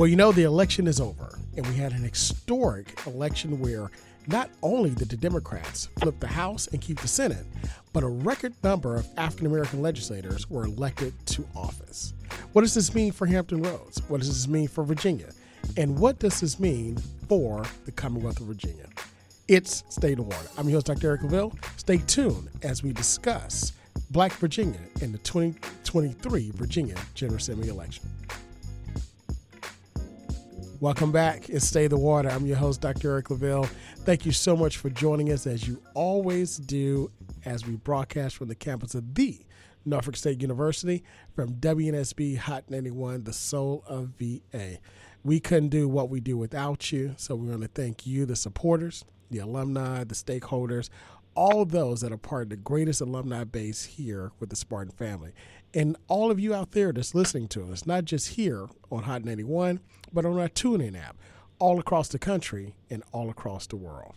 Well, you know, the election is over, and we had an historic election where not only did the Democrats flip the House and keep the Senate, but a record number of African American legislators were elected to office. What does this mean for Hampton Roads? What does this mean for Virginia? And what does this mean for the Commonwealth of Virginia? It's State of. I'm your host, Dr. Eric Claville. Stay tuned as we discuss Black Virginia in the 2023 Virginia General Assembly election. Welcome back. It's Stay the Water. I'm your host, Dr. Eric Claville. Thank you so much for joining us as you always do as we broadcast from the campus of the Norfolk State University from WNSB Hot 91, the soul of VA. We couldn't do what we do without you, so we want to thank you, the supporters, the alumni, the stakeholders, all those that are part of the greatest alumni base here with the Spartan family. And all of you out there that's listening to us, not just here on Hot 91, but on our TuneIn app, all across the country and all across the world.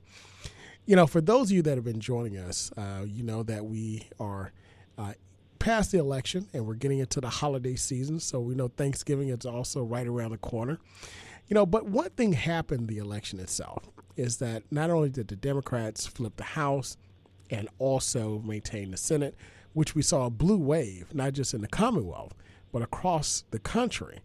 You know, for those of you that have been joining us, uh, you know that we are uh, past the election and we're getting into the holiday season. So we know Thanksgiving is also right around the corner. You know, but one thing happened the election itself is that not only did the Democrats flip the House and also maintain the Senate, which we saw a blue wave, not just in the Commonwealth, but across the country.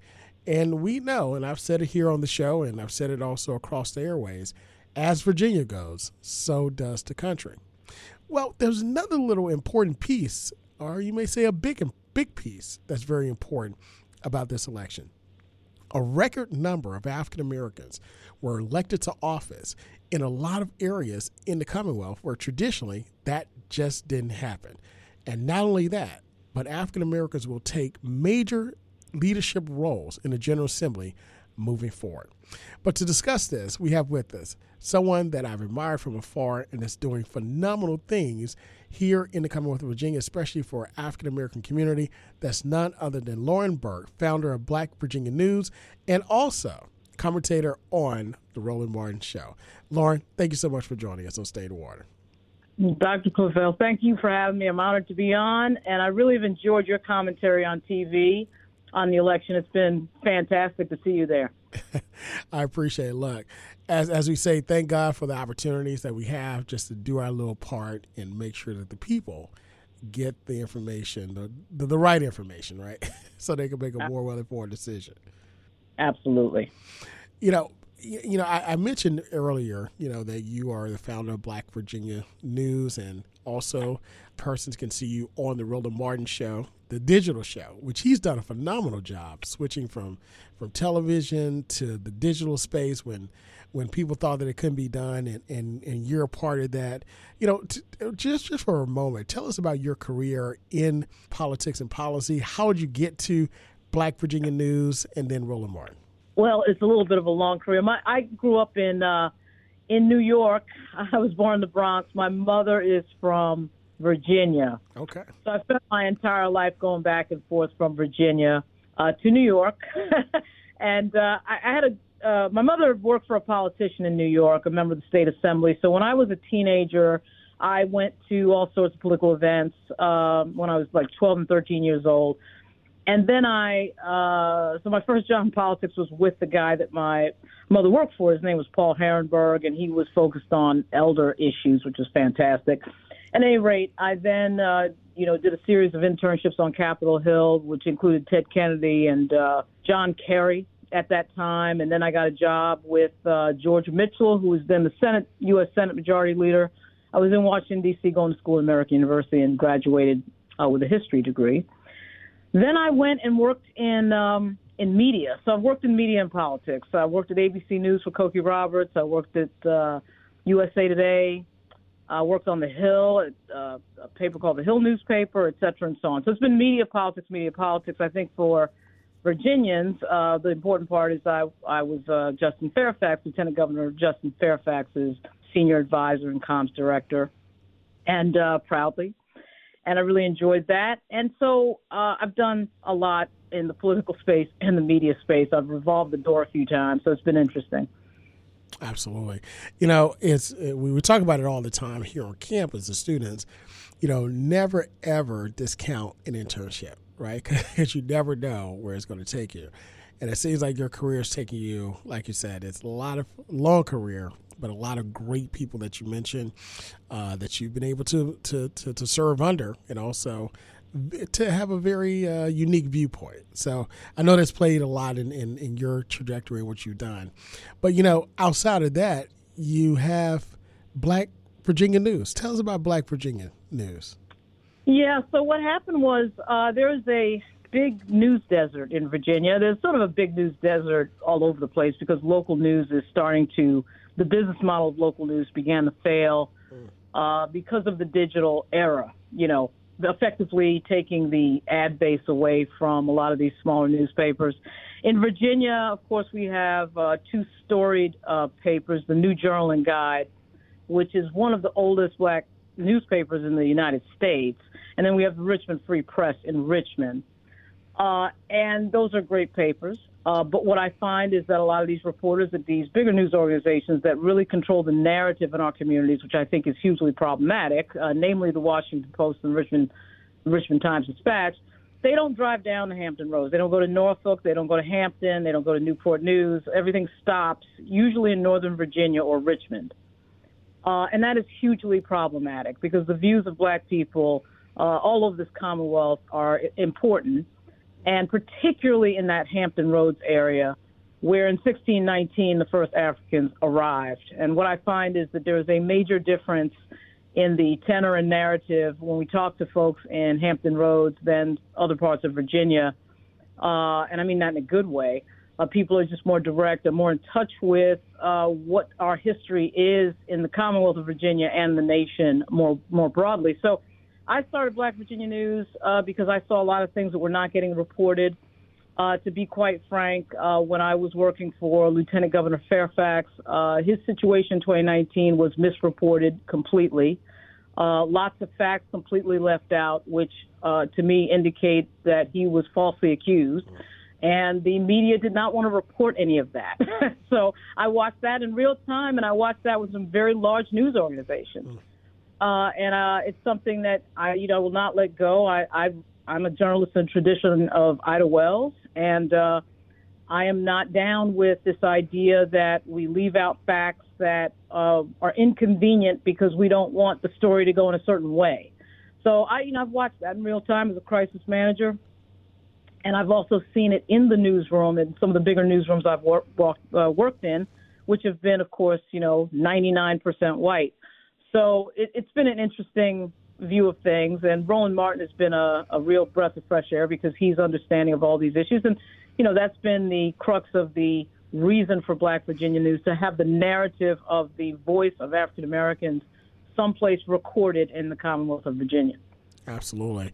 And we know, and I've said it here on the show, and I've said it also across the airways, as Virginia goes, so does the country. Well, there's another little important piece, or you may say a big, big piece that's very important about this election. A record number of African Americans were elected to office in a lot of areas in the Commonwealth where traditionally that just didn't happen. And not only that, but African Americans will take major leadership roles in the General Assembly moving forward. But to discuss this, we have with us someone that I've admired from afar and is doing phenomenal things here in the Commonwealth of Virginia, especially for African American community. That's none other than Lauren Burke, founder of Black Virginia News, and also commentator on the Roland Martin Show. Lauren, thank you so much for joining us on State of Water. Dr. Claville, thank you for having me. I'm honored to be on, and I really have enjoyed your commentary on TV on the election. It's been fantastic to see you there. I appreciate it. Look, as as we say, thank God for the opportunities that we have just to do our little part and make sure that the people get the information, the the, the right information, right, so they can make a more well informed decision. Absolutely. You know, you know, I, I, mentioned earlier, you know, that you are the founder of Black Virginia News, and also persons can see you on the Roland Martin Show, the digital show, which he's done a phenomenal job switching from from television to the digital space when when people thought that it couldn't be done, and and, and you're a part of that. You know, t- just just for a moment, tell us about your career in politics and policy. How did you get to Black Virginia News and then Roland Martin? Well, it's a little bit of a long career. My I grew up in uh, in New York. I was born in the Bronx. My mother is from Virginia. Okay. So I spent my entire life going back and forth from Virginia uh, to New York, and uh, I, I had a. Uh, my mother worked for a politician in New York, a member of the state assembly. So when I was a teenager, I went to all sorts of political events um, when I was like 12 and 13 years old and then I, uh, so my first job in politics was with the guy that my mother worked for. His name was Paul Harenberg, and he was focused on elder issues, which was fantastic. At any rate, I then, uh, you know, did a series of internships on Capitol Hill, which included Ted Kennedy and uh, John Kerry at that time. And then I got a job with uh, George Mitchell, who was then the Senate, U.S. Senate Majority Leader. I was in Washington, D.C., going to school at American University and graduated uh, with a history degree. Then I went and worked in um, in media. So I've worked in media and politics. I worked at ABC News for Cokie Roberts. I worked at uh, USA Today. I worked on the Hill, uh, a paper called the Hill Newspaper, et cetera, and so on. So it's been media politics, media politics. I think for Virginians, uh, the important part is I I was uh, Justin Fairfax, Lieutenant Governor Justin Fairfax's senior advisor and comms director, and uh, proudly and I really enjoyed that. And so uh, I've done a lot in the political space and the media space. I've revolved the door a few times, so it's been interesting. Absolutely. You know, it's uh, we we talk about it all the time here on campus the students. You know, never ever discount an internship, right? Because you never know where it's going to take you. And it seems like your career is taking you, like you said, it's a lot of long career, but a lot of great people that you mentioned uh, that you've been able to, to, to, to serve under and also to have a very uh, unique viewpoint. So I know that's played a lot in, in, in your trajectory and what you've done. But, you know, outside of that, you have Black Virginia News. Tell us about Black Virginia News. Yeah, so what happened was uh, there was a big news desert in Virginia. There's sort of a big news desert all over the place because local news is starting to, the business model of local news began to fail uh, because of the digital era, you know, effectively taking the ad base away from a lot of these smaller newspapers. In Virginia, of course, we have uh, two storied uh, papers, the New Journal and Guide, which is one of the oldest black newspapers in the United States. And then we have the Richmond Free Press in Richmond. Uh, and those are great papers. Uh, but what I find is that a lot of these reporters at these bigger news organizations that really control the narrative in our communities, which I think is hugely problematic, uh, namely the Washington Post and Richmond Richmond Times Dispatch, they don't drive down the Hampton Roads. They don't go to Norfolk. They don't go to Hampton. They don't go to Newport News. Everything stops usually in Northern Virginia or Richmond. Uh, and that is hugely problematic because the views of black people uh, all over this Commonwealth are important and particularly in that Hampton Roads area, where in 1619 the first Africans arrived. And what I find is that there is a major difference in the tenor and narrative when we talk to folks in Hampton Roads than other parts of Virginia. Uh, and I mean that in a good way. Uh, people are just more direct and more in touch with uh, what our history is in the Commonwealth of Virginia and the nation more more broadly. So I started Black Virginia News uh, because I saw a lot of things that were not getting reported. Uh, to be quite frank, uh, when I was working for Lieutenant Governor Fairfax, uh, his situation in 2019 was misreported completely. Uh, lots of facts completely left out, which uh, to me indicate that he was falsely accused. And the media did not want to report any of that. so I watched that in real time, and I watched that with some very large news organizations. Uh, and uh, it's something that I, you know, will not let go. I, I, I'm a journalist in tradition of Ida Wells, and uh, I am not down with this idea that we leave out facts that uh, are inconvenient because we don't want the story to go in a certain way. So I, you know, I've watched that in real time as a crisis manager, and I've also seen it in the newsroom in some of the bigger newsrooms I've wor- walked, uh, worked in, which have been, of course, you know, 99% white. So it, it's been an interesting view of things. And Roland Martin has been a, a real breath of fresh air because he's understanding of all these issues. And, you know, that's been the crux of the reason for Black Virginia News to have the narrative of the voice of African Americans someplace recorded in the Commonwealth of Virginia. Absolutely.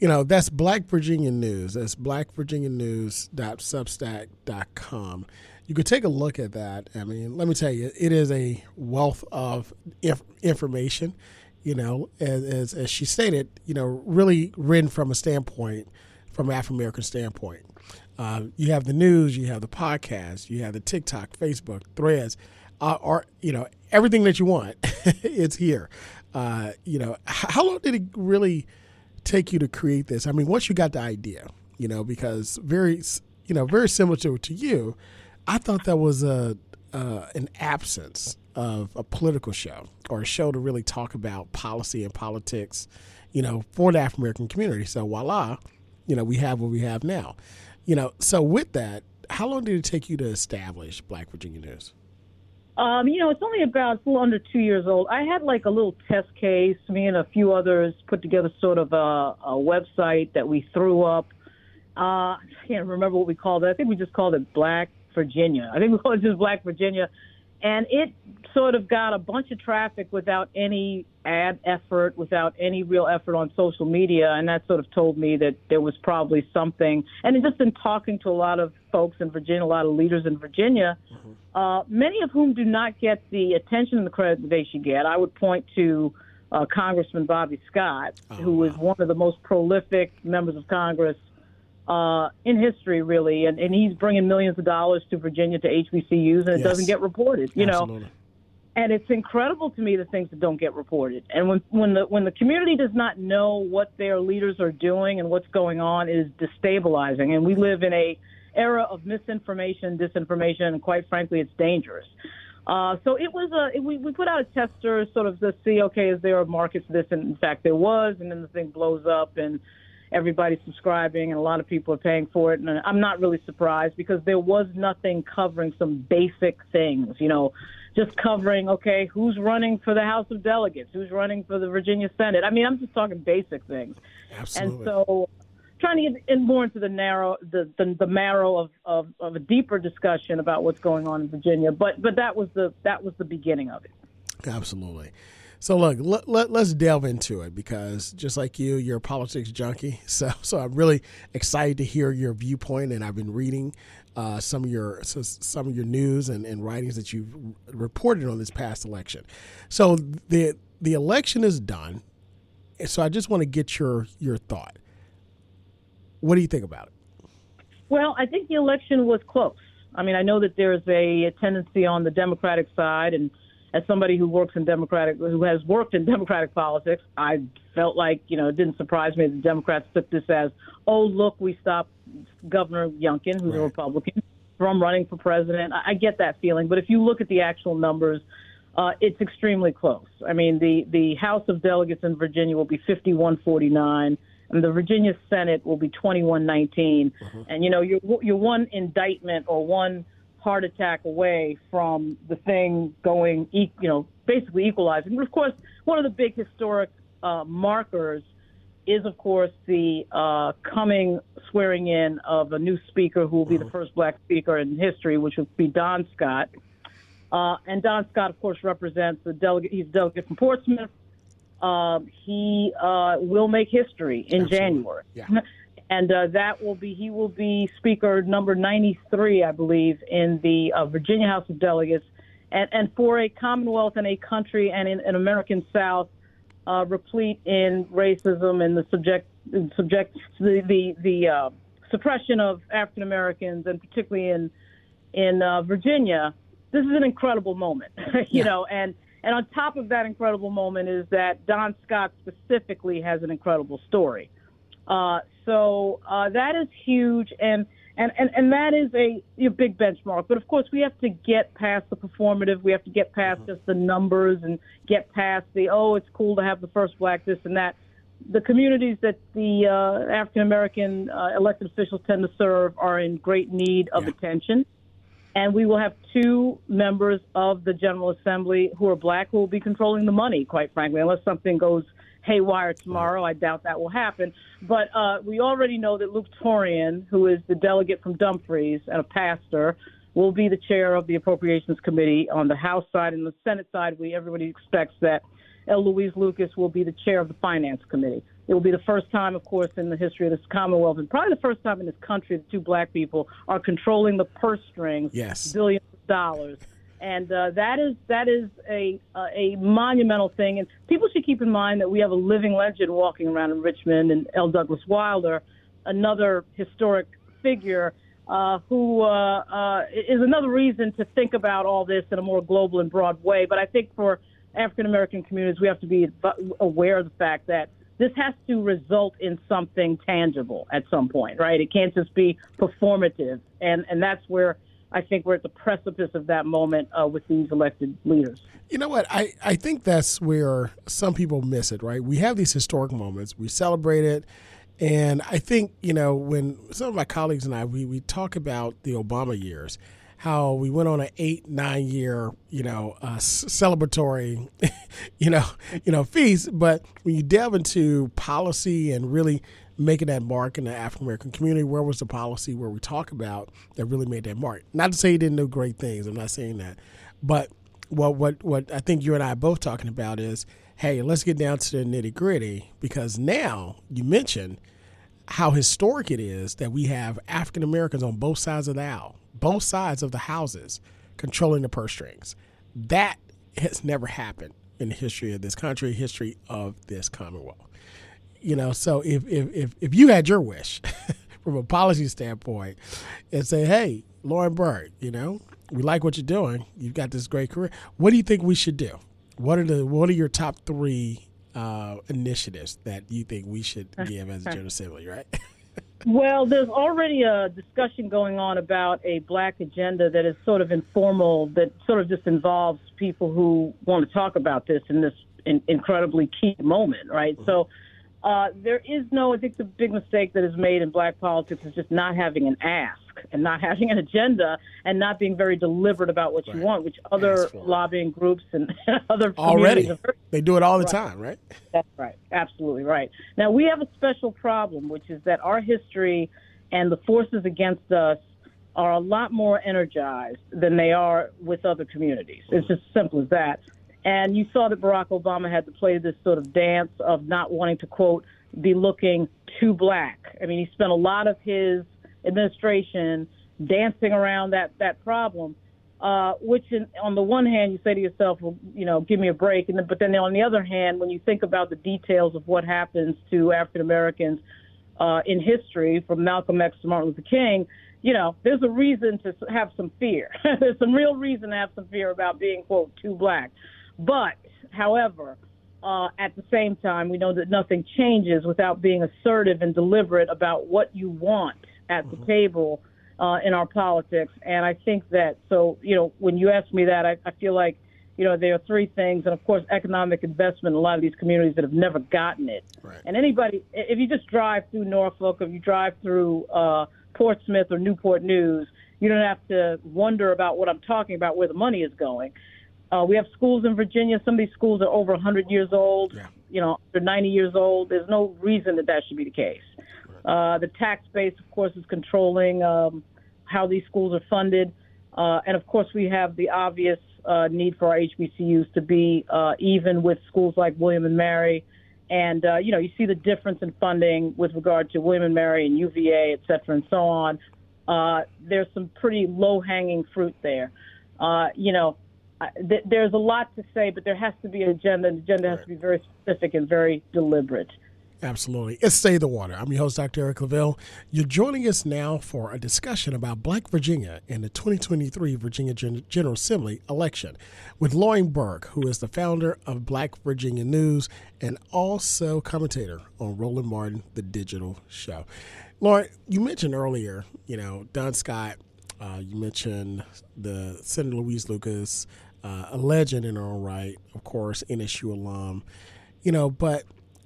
You know, that's Black Virginia News. That's blackvirginianews.substack.com you could take a look at that. I mean, let me tell you, it is a wealth of inf- information. You know, as, as, as she stated, you know, really written from a standpoint, from an African American standpoint. Uh, you have the news, you have the podcast, you have the TikTok, Facebook, Threads, uh, or you know everything that you want. it's here. Uh, you know, how long did it really take you to create this? I mean, once you got the idea, you know, because very, you know, very similar to to you I thought that was a uh, an absence of a political show or a show to really talk about policy and politics, you know, for the African American community. So voila, you know, we have what we have now. You know, so with that, how long did it take you to establish Black Virginia News? Um, you know, it's only about a little under two years old. I had like a little test case. Me and a few others put together sort of a, a website that we threw up. Uh, I can't remember what we called it. I think we just called it Black Virginia. I think we call it just Black Virginia. And it sort of got a bunch of traffic without any ad effort, without any real effort on social media. And that sort of told me that there was probably something. And just in talking to a lot of folks in Virginia, a lot of leaders in Virginia, mm-hmm. uh, many of whom do not get the attention and the credit that they should get. I would point to uh, Congressman Bobby Scott, oh, who wow. is one of the most prolific members of Congress uh, in history, really, and, and he's bringing millions of dollars to Virginia to HBCUs, and it yes. doesn't get reported. You Absolutely. know, and it's incredible to me the things that don't get reported. And when when the when the community does not know what their leaders are doing and what's going on, is destabilizing. And we live in a era of misinformation, disinformation, and quite frankly, it's dangerous. Uh, so it was a it, we we put out a tester sort of to see okay is there a market for this and in fact there was and then the thing blows up and everybody's subscribing and a lot of people are paying for it and I'm not really surprised because there was nothing covering some basic things you know just covering okay who's running for the House of Delegates who's running for the Virginia Senate I mean I'm just talking basic things Absolutely. and so trying to get in more into the narrow, the the, the marrow of, of, of a deeper discussion about what's going on in Virginia. But but that was the that was the beginning of it. Absolutely. So look, let, let, us delve into it because just like you, you're a politics junkie. So so I'm really excited to hear your viewpoint, and I've been reading uh, some of your some of your news and, and writings that you've reported on this past election. So the the election is done. So I just want to get your your thought. What do you think about it? Well, I think the election was close. I mean, I know that there's a, a tendency on the Democratic side, and as somebody who works in Democratic, who has worked in Democratic politics, I felt like you know it didn't surprise me that the Democrats took this as, oh look, we stopped Governor Youngkin, who's right. a Republican, from running for president. I, I get that feeling, but if you look at the actual numbers, uh, it's extremely close. I mean, the the House of Delegates in Virginia will be 51-49 and the Virginia Senate will be 2119. Mm-hmm. And you know, you're you're one indictment or one heart attack away from the thing going, you know, basically equalizing. But of course, one of the big historic uh, markers is, of course, the uh, coming swearing in of a new speaker who will be mm-hmm. the first black speaker in history, which will be Don Scott. Uh, and Don Scott, of course, represents the delegate. He's a delegate from Portsmouth. Um, he uh, will make history in Absolutely. January. Yeah. And uh, that will be, he will be Speaker number 93, I believe, in the uh, Virginia House of Delegates. And, and for a Commonwealth and a country and in an American South uh, replete in racism and the subject, subject the, the, the uh, suppression of African Americans, and particularly in, in uh, Virginia, this is an incredible moment, you yeah. know, and and on top of that incredible moment is that Don Scott specifically has an incredible story. Uh, so uh, that is huge, and, and, and, and that is a, big benchmark. But of course, we have to get past the performative. We have to get past mm-hmm. just the numbers and get past the, oh, it's cool to have the first black, this and that. The communities that the uh, African American uh, elected officials tend to serve are in great need of yeah. attention. And we will have two members of the General Assembly who are black who will be controlling the money, quite frankly, unless something goes haywire tomorrow. I doubt that will happen. But uh, we already know that Luke Torian, who is the delegate from Dumfries and a pastor, will be the chair of the Appropriations Committee on the House side. And the Senate side, we everybody expects that L. Louise Lucas will be the chair of the Finance Committee. It will be the first time, of course, in the history of this Commonwealth, and probably the first time in this country that two black people are controlling the purse strings, yes. billions of dollars. And uh, that is that is a uh, a monumental thing, and people should keep in mind that we have a living legend walking around in Richmond, and L. Douglas Wilder, another historic figure uh, who uh, uh, is another reason to think about all this in a more global and broad way. But I think for African American communities, we have to be aware of the fact that this has to result in something tangible at some point, right? It can't just be performative, and and that's where I think we're at the precipice of that moment uh, with these elected leaders. You know what? I, I think that's where some people miss it, right? We have these historic moments, we celebrate it. And I think, you know, when some of my colleagues and I, we, we talk about the Obama years, how we went on an eight nine year you know uh, celebratory you know you know feast but when you delve into policy and really making that mark in the African American community where was the policy where we talk about that really made that mark not to say he didn't do great things I'm not saying that but what what what I think you and I are both talking about is hey let's get down to the nitty gritty because now you mentioned how historic it is that we have African Americans on both sides of the aisle both sides of the houses controlling the purse strings. That has never happened in the history of this country, history of this Commonwealth. You know, so if if if, if you had your wish from a policy standpoint and say, hey, Lauren Burke, you know, we like what you're doing. You've got this great career. What do you think we should do? What are the what are your top three uh, initiatives that you think we should give as a general assembly, right? Well, there's already a discussion going on about a black agenda that is sort of informal, that sort of just involves people who want to talk about this in this in, incredibly key moment, right? Mm-hmm. So uh, there is no, I think the big mistake that is made in black politics is just not having an ask and not having an agenda and not being very deliberate about what right. you want, which other lobbying groups and other already they do it all the right. time, right? That's right, absolutely right. Now we have a special problem, which is that our history and the forces against us are a lot more energized than they are with other communities. It's just simple as that. And you saw that Barack Obama had to play this sort of dance of not wanting to, quote, be looking too black. I mean, he spent a lot of his administration dancing around that, that problem, uh, which in, on the one hand, you say to yourself, well, you know, give me a break. And then, but then on the other hand, when you think about the details of what happens to African Americans uh, in history, from Malcolm X to Martin Luther King, you know, there's a reason to have some fear. there's some real reason to have some fear about being, quote, too black. But, however, uh, at the same time, we know that nothing changes without being assertive and deliberate about what you want at mm-hmm. the table uh, in our politics. And I think that, so, you know, when you ask me that, I, I feel like, you know, there are three things, and of course, economic investment in a lot of these communities that have never gotten it. Right. And anybody, if you just drive through Norfolk, if you drive through uh, Portsmouth or Newport News, you don't have to wonder about what I'm talking about, where the money is going. Uh, we have schools in Virginia. Some of these schools are over 100 years old. Yeah. You know, they're 90 years old. There's no reason that that should be the case. Right. Uh, the tax base, of course, is controlling um, how these schools are funded, uh, and of course, we have the obvious uh, need for our HBCUs to be uh, even with schools like William and Mary. And uh, you know, you see the difference in funding with regard to William and Mary and UVA, et cetera, and so on. there's some pretty low-hanging fruit there. you know, th- there's a lot to say, but there has to be an agenda, and the agenda has to be very specific and very deliberate. Absolutely. It's Stay the Water. I'm your host, Dr. Eric Claville. You're joining us now for a discussion about Black Virginia and the 2023 Virginia Gen- General Assembly election with Lauren Burke, who is the founder of Black Virginia News and also commentator on Roland Martin, the digital show. Lauren, you mentioned earlier, you know, Don Scott, uh, you mentioned the Senator Louise Lucas, uh, a legend in her own right, of course, NSU alum. You know, but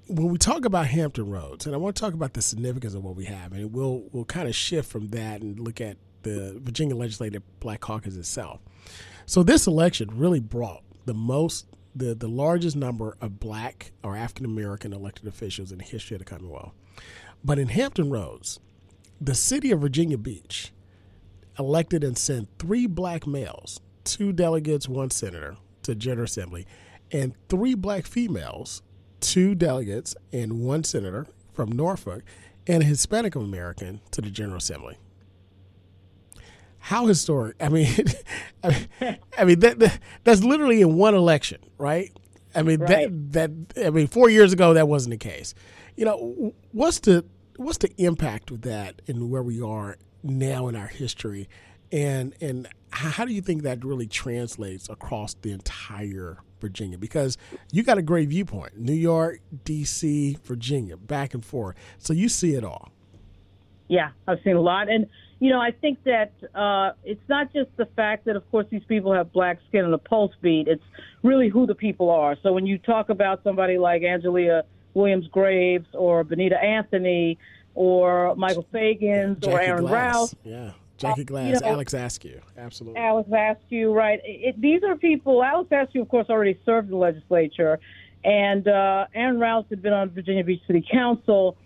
when we talk about Hampton Roads, and I want to talk about the significance of what we have, and we'll we'll kind of shift from that and look at the Virginia Legislative Black Caucus itself. So this election really brought the most the the largest number of black or African American elected officials in the history of the Commonwealth. But in Hampton Roads, the city of Virginia Beach elected and sent three black males two delegates, one senator to General Assembly, and three black females, two delegates, and one senator from Norfolk, and a Hispanic American to the General Assembly. How historic! I mean, I mean, I mean that, that, that's literally in one election, right? I mean right. that that I mean four years ago that wasn't the case. You know, what's the what's the impact of that and where we are now in our history, and and how do you think that really translates across the entire Virginia? Because you got a great viewpoint New York, D.C., Virginia, back and forth. So you see it all. Yeah, I've seen a lot. And, you know, I think that uh, it's not just the fact that, of course, these people have black skin and a pulse beat. It's really who the people are. So when you talk about somebody like Angelia Williams Graves or Bonita Anthony or Michael Feggans or Aaron Glass. Rouse. Yeah. Jackie Glass, you know, Alex Askew, absolutely. Alex Askew, right? It, these are people. Alex Askew, of course, already served in the legislature, and uh, Aaron Rouse had been on Virginia Beach City Council,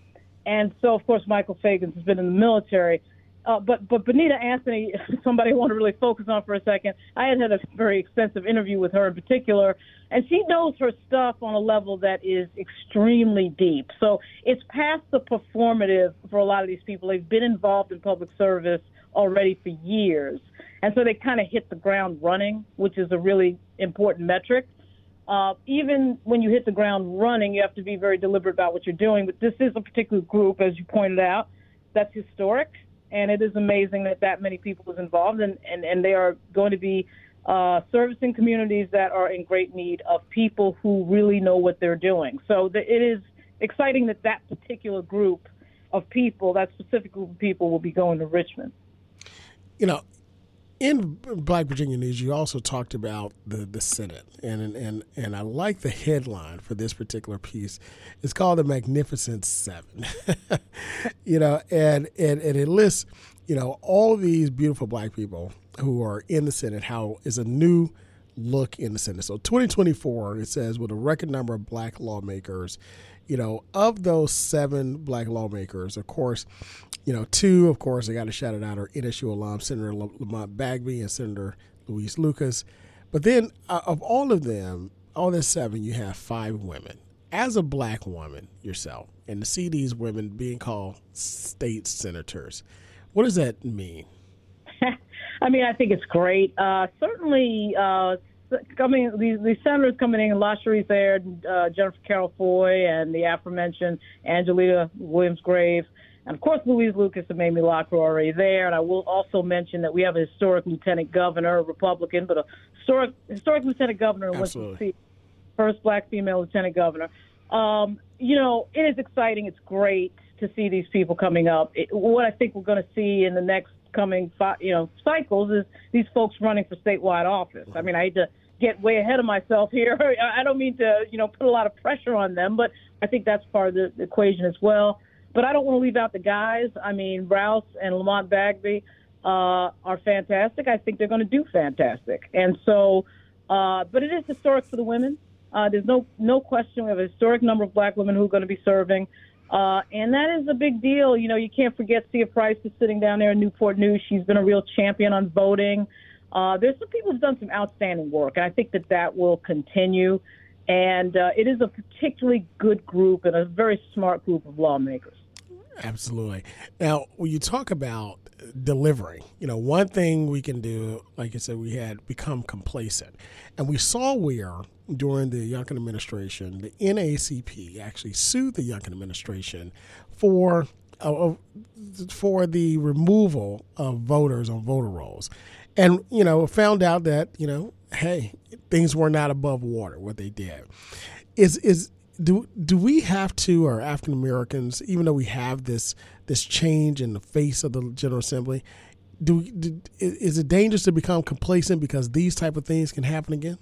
and so of course Michael Feggans has been in the military. Uh, but but Bonita Anthony, somebody I want to really focus on for a second. I had had a very extensive interview with her in particular, and she knows her stuff on a level that is extremely deep. So it's past the performative for a lot of these people. They've been involved in public service already for years. And so they kind of hit the ground running, which is a really important metric. Uh, even when you hit the ground running, you have to be very deliberate about what you're doing. But this is a particular group, as you pointed out, that's historic. And it is amazing that that many people is involved, and, and, and they are going to be uh, servicing communities that are in great need of people who really know what they're doing. So the, it is exciting that that particular group of people, that specific group of people, will be going to Richmond. You know, in Black Virginia News, you also talked about the, the Senate, and and and I like the headline for this particular piece. It's called the Magnificent Seven. you know, and, and and it lists, you know, all these beautiful black people who are in the Senate. How is a new look in the Senate? So 2024, it says with a record number of black lawmakers you know, of those seven black lawmakers, of course, you know, two, of course, I got to shout it out, are NSU alum Senator Lamont Bagby and Senator Louise Lucas. But then uh, of all of them, all the seven, you have five women. As a black woman yourself, and to see these women being called state senators, what does that mean? I mean, I think it's great. Uh, certainly, uh, coming these, senators coming in, Lashrecse Aird, uh, Jennifer Carroll Foy, and the aforementioned Angelia Williams Graves, and of course Louise Lucas and Mamie Locklear are already there. And I will also mention that we have a historic lieutenant governor, a Republican, but a historic historic lieutenant governor in Winsome first black female lieutenant governor. Um, you know, it is exciting. It's great to see these people coming up. It, what I think we're going to see in the next coming, you know, cycles is these folks running for statewide office. I mean, I hate to get way ahead of myself here. I don't mean to, you know, put a lot of pressure on them, but I think that's part of the equation as well. But I don't want to leave out the guys. I mean, Rouse and Lamont Bagby uh, are fantastic. I think they're going to do fantastic. And so, uh, but it is historic for the women. Uh, there's no no question. We have a historic number of black women who are going to be serving. Uh, and that is a big deal. You know, you can't forget Cia Price is sitting down there in Newport News. She's been a real champion on voting. Uh, there's some people who've done some outstanding work, and I think that that will continue. And uh, it is a particularly good group and a very smart group of lawmakers. Absolutely. Now, when you talk about delivering, you know, one thing we can do, like I said, we had become complacent. And we saw where during the Youngkin administration, the NAACP actually sued the Youngkin administration for uh, for the removal of voters on voter rolls and you know found out that you know hey things were not above water what they did is is do do we have to or African Americans even though we have this this change in the face of the General Assembly do, do is it dangerous to become complacent because these type of things can happen again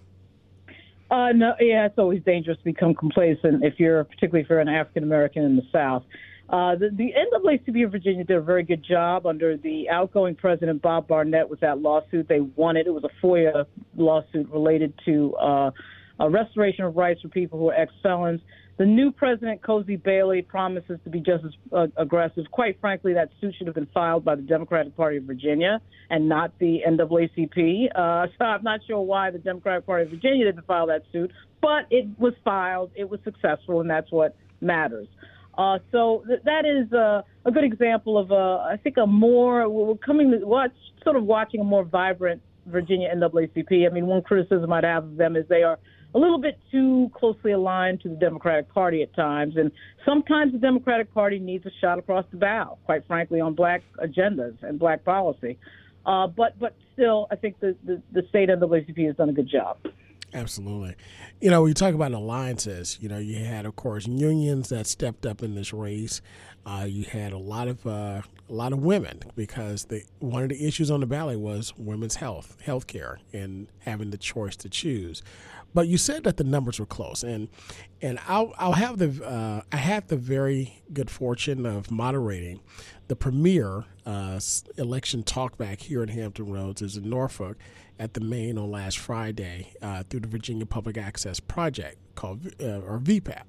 uh, no, yeah, it's always dangerous to become complacent if you're, particularly if you're an African American in the South. Uh, the, the NAACP of Virginia did a very good job under the outgoing president, Bob Barnette, with that lawsuit. They won it. It was a FOIA lawsuit related to uh, a restoration of rights for people who are ex felons. The new president, Cozy Bailey, promises to be just as uh, aggressive. Quite frankly, that suit should have been filed by the Democratic Party of Virginia and not the NAACP. Uh, so I'm not sure why the Democratic Party of Virginia didn't file that suit, but it was filed. It was successful, and that's what matters. Uh, so th- that is uh, a good example of, uh, I think, a more we're coming to watch, sort of watching a more vibrant Virginia NAACP. I mean, one criticism I'd have of them is they are a little bit too closely aligned to the Democratic Party at times, and sometimes the Democratic Party needs a shot across the bow, quite frankly, on black agendas and black policy. Uh, but but still, I think the, the, the state NAACP has done a good job. Absolutely. You know, we talk about alliances. You know, you had, of course, unions that stepped up in this race. Uh, you had a lot of uh, a lot of women because the one of the issues on the ballot was women's health, health care, and having the choice to choose. But you said that the numbers were close, and and I'll I'll have the uh, I had the very good fortune of moderating the premier uh, election talkback here in Hampton Roads is in Norfolk at the Main on last Friday uh, through the Virginia Public Access Project called uh, or VPAP.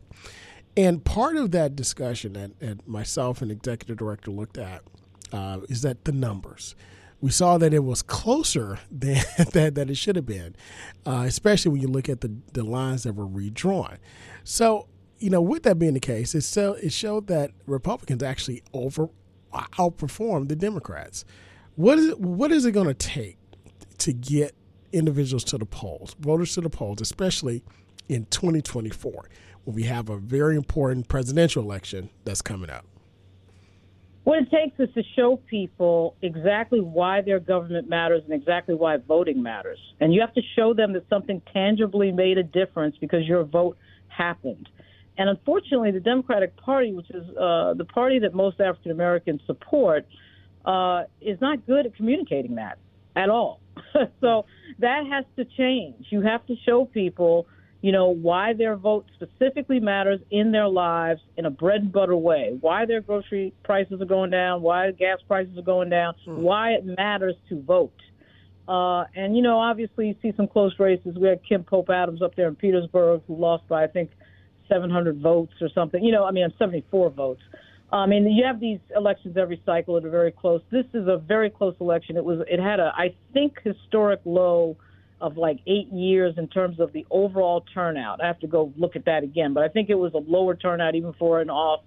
And part of that discussion that, that myself and executive director looked at uh, is that the numbers. We saw that it was closer than that, that it should have been, uh, especially when you look at the, the lines that were redrawn. So, you know, with that being the case, it, so, it showed that Republicans actually over outperformed the Democrats. What is it, what is it going to take to get individuals to the polls, voters to the polls, especially in 2024 when we have a very important presidential election that's coming up? What it takes is to show people exactly why their government matters and exactly why voting matters. And you have to show them that something tangibly made a difference because your vote happened. And unfortunately, the Democratic Party, which is uh, the party that most African Americans support, uh, is not good at communicating that at all. so that has to change. You have to show people, you know, why their vote specifically matters in their lives in a bread and butter way. Why their grocery prices are going down, why gas prices are going down, hmm. why it matters to vote. Uh, and you know, obviously, you see some close races. We had Kim Pope Adams up there in Petersburg, who lost by I think 700 votes or something. You know, I mean, 74 votes. I mean, you have these elections every cycle that are very close. This is a very close election. It was, it had a, I think, historic low of like eight years in terms of the overall turnout. I have to go look at that again, but I think it was a lower turnout even for an off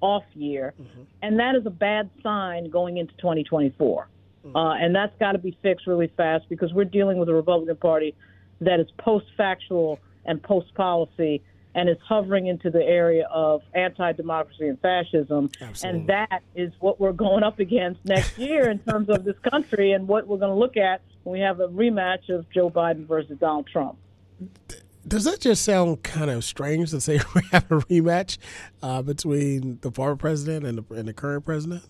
off year, mm-hmm. and that is a bad sign going into 2024. Mm-hmm. Uh, and that's got to be fixed really fast because we're dealing with a Republican Party that is post factual and post policy and is hovering into the area of anti democracy and fascism. Absolutely. And that is what we're going up against next year in terms of this country and what we're going to look at we have a rematch of Joe Biden versus Donald Trump. Does that just sound kind of strange to say we have a rematch uh, between the former president and the, and the current president?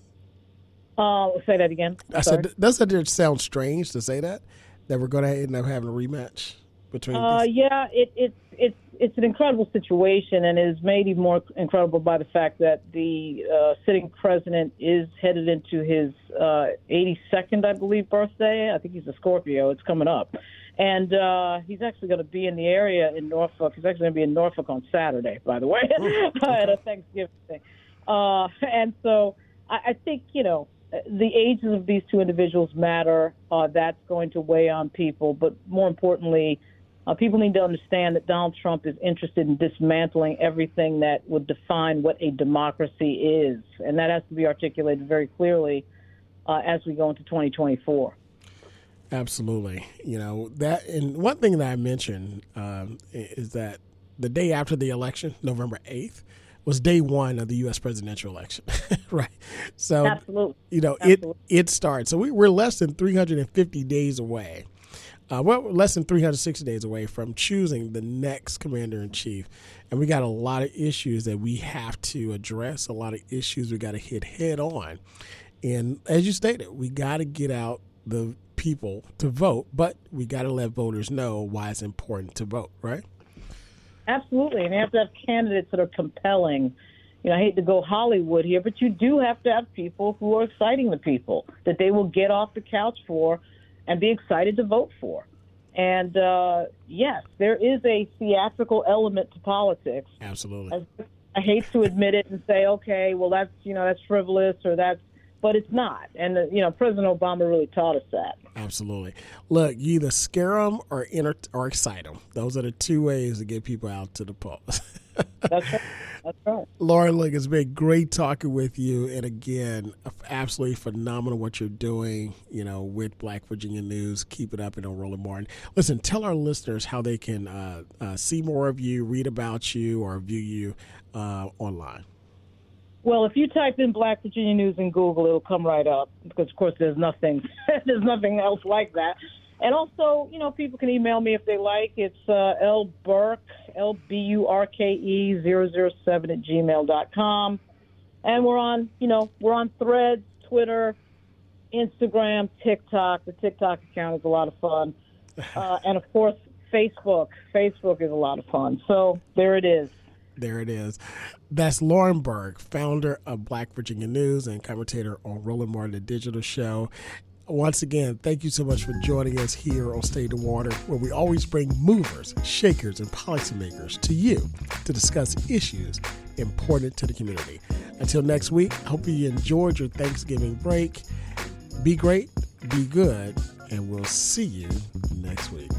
Uh, say that again. I said, does that just sound strange to say that that we're going to end up having a rematch between? Uh, yeah, it, it's it's it's an incredible situation and is made even more incredible by the fact that the uh, sitting president is headed into his uh, 82nd, I believe, birthday. I think he's a Scorpio. It's coming up. And uh, he's actually going to be in the area in Norfolk. He's actually going to be in Norfolk on Saturday, by the way, at a Thanksgiving thing. Uh, and so I, I think, you know, the ages of these two individuals matter. Uh, that's going to weigh on people. But more importantly, uh, people need to understand that Donald Trump is interested in dismantling everything that would define what a democracy is, and that has to be articulated very clearly uh, as we go into 2024. Absolutely, you know that, and one thing that I mentioned um, is that the day after the election, November 8th, was day one of the U.S. presidential election, right? So, Absolutely. you know, Absolutely. it it starts. So we, we're less than 350 days away uh, well, less than 360 days away from choosing the next commander in chief. And we got a lot of issues that we have to address, a lot of issues we got to hit head on. And as you stated, we got to get out the people to vote, but we got to let voters know why it's important to vote, right? Absolutely. And you have to have candidates that are compelling. You know, I hate to go Hollywood here, but you do have to have people who are exciting the people that they will get off the couch for and be excited to vote for. And uh, yes, there is a theatrical element to politics. Absolutely. I hate to admit it and say, okay, well that's you know that's frivolous or that's, but it's not. And uh, you know, President Obama really taught us that. Absolutely. Look, you either scare them or enter or excite them. Those are the two ways to get people out to the polls. that's right. That's right. Lauren, look, it's been great talking with you. And again, absolutely phenomenal what you're doing, you know, with Black Virginia News. Keep it up and on Roland Martin. Listen, tell our listeners how they can uh, uh, see more of you, read about you, or view you uh, online. Well, if you type in Black Virginia News in Google, it'll come right up because, of course, there's nothing, there's nothing else like that. And also, you know, people can email me if they like. It's uh, L Burke, L B U R K E 007 at gmail dot com. And we're on, you know, we're on threads, Twitter, Instagram, TikTok. The TikTok account is a lot of fun. Uh, and of course, Facebook. Facebook is a lot of fun. So there it is. There it is. That's Lauren Burke, founder of Black Virginia News and commentator on Roland Martin the Digital Show once again, thank you so much for joining us here on State of Water, where we always bring movers, shakers, and policymakers to you to discuss issues important to the community. Until next week, hope you enjoyed your Thanksgiving break. Be great, be good, and we'll see you next week.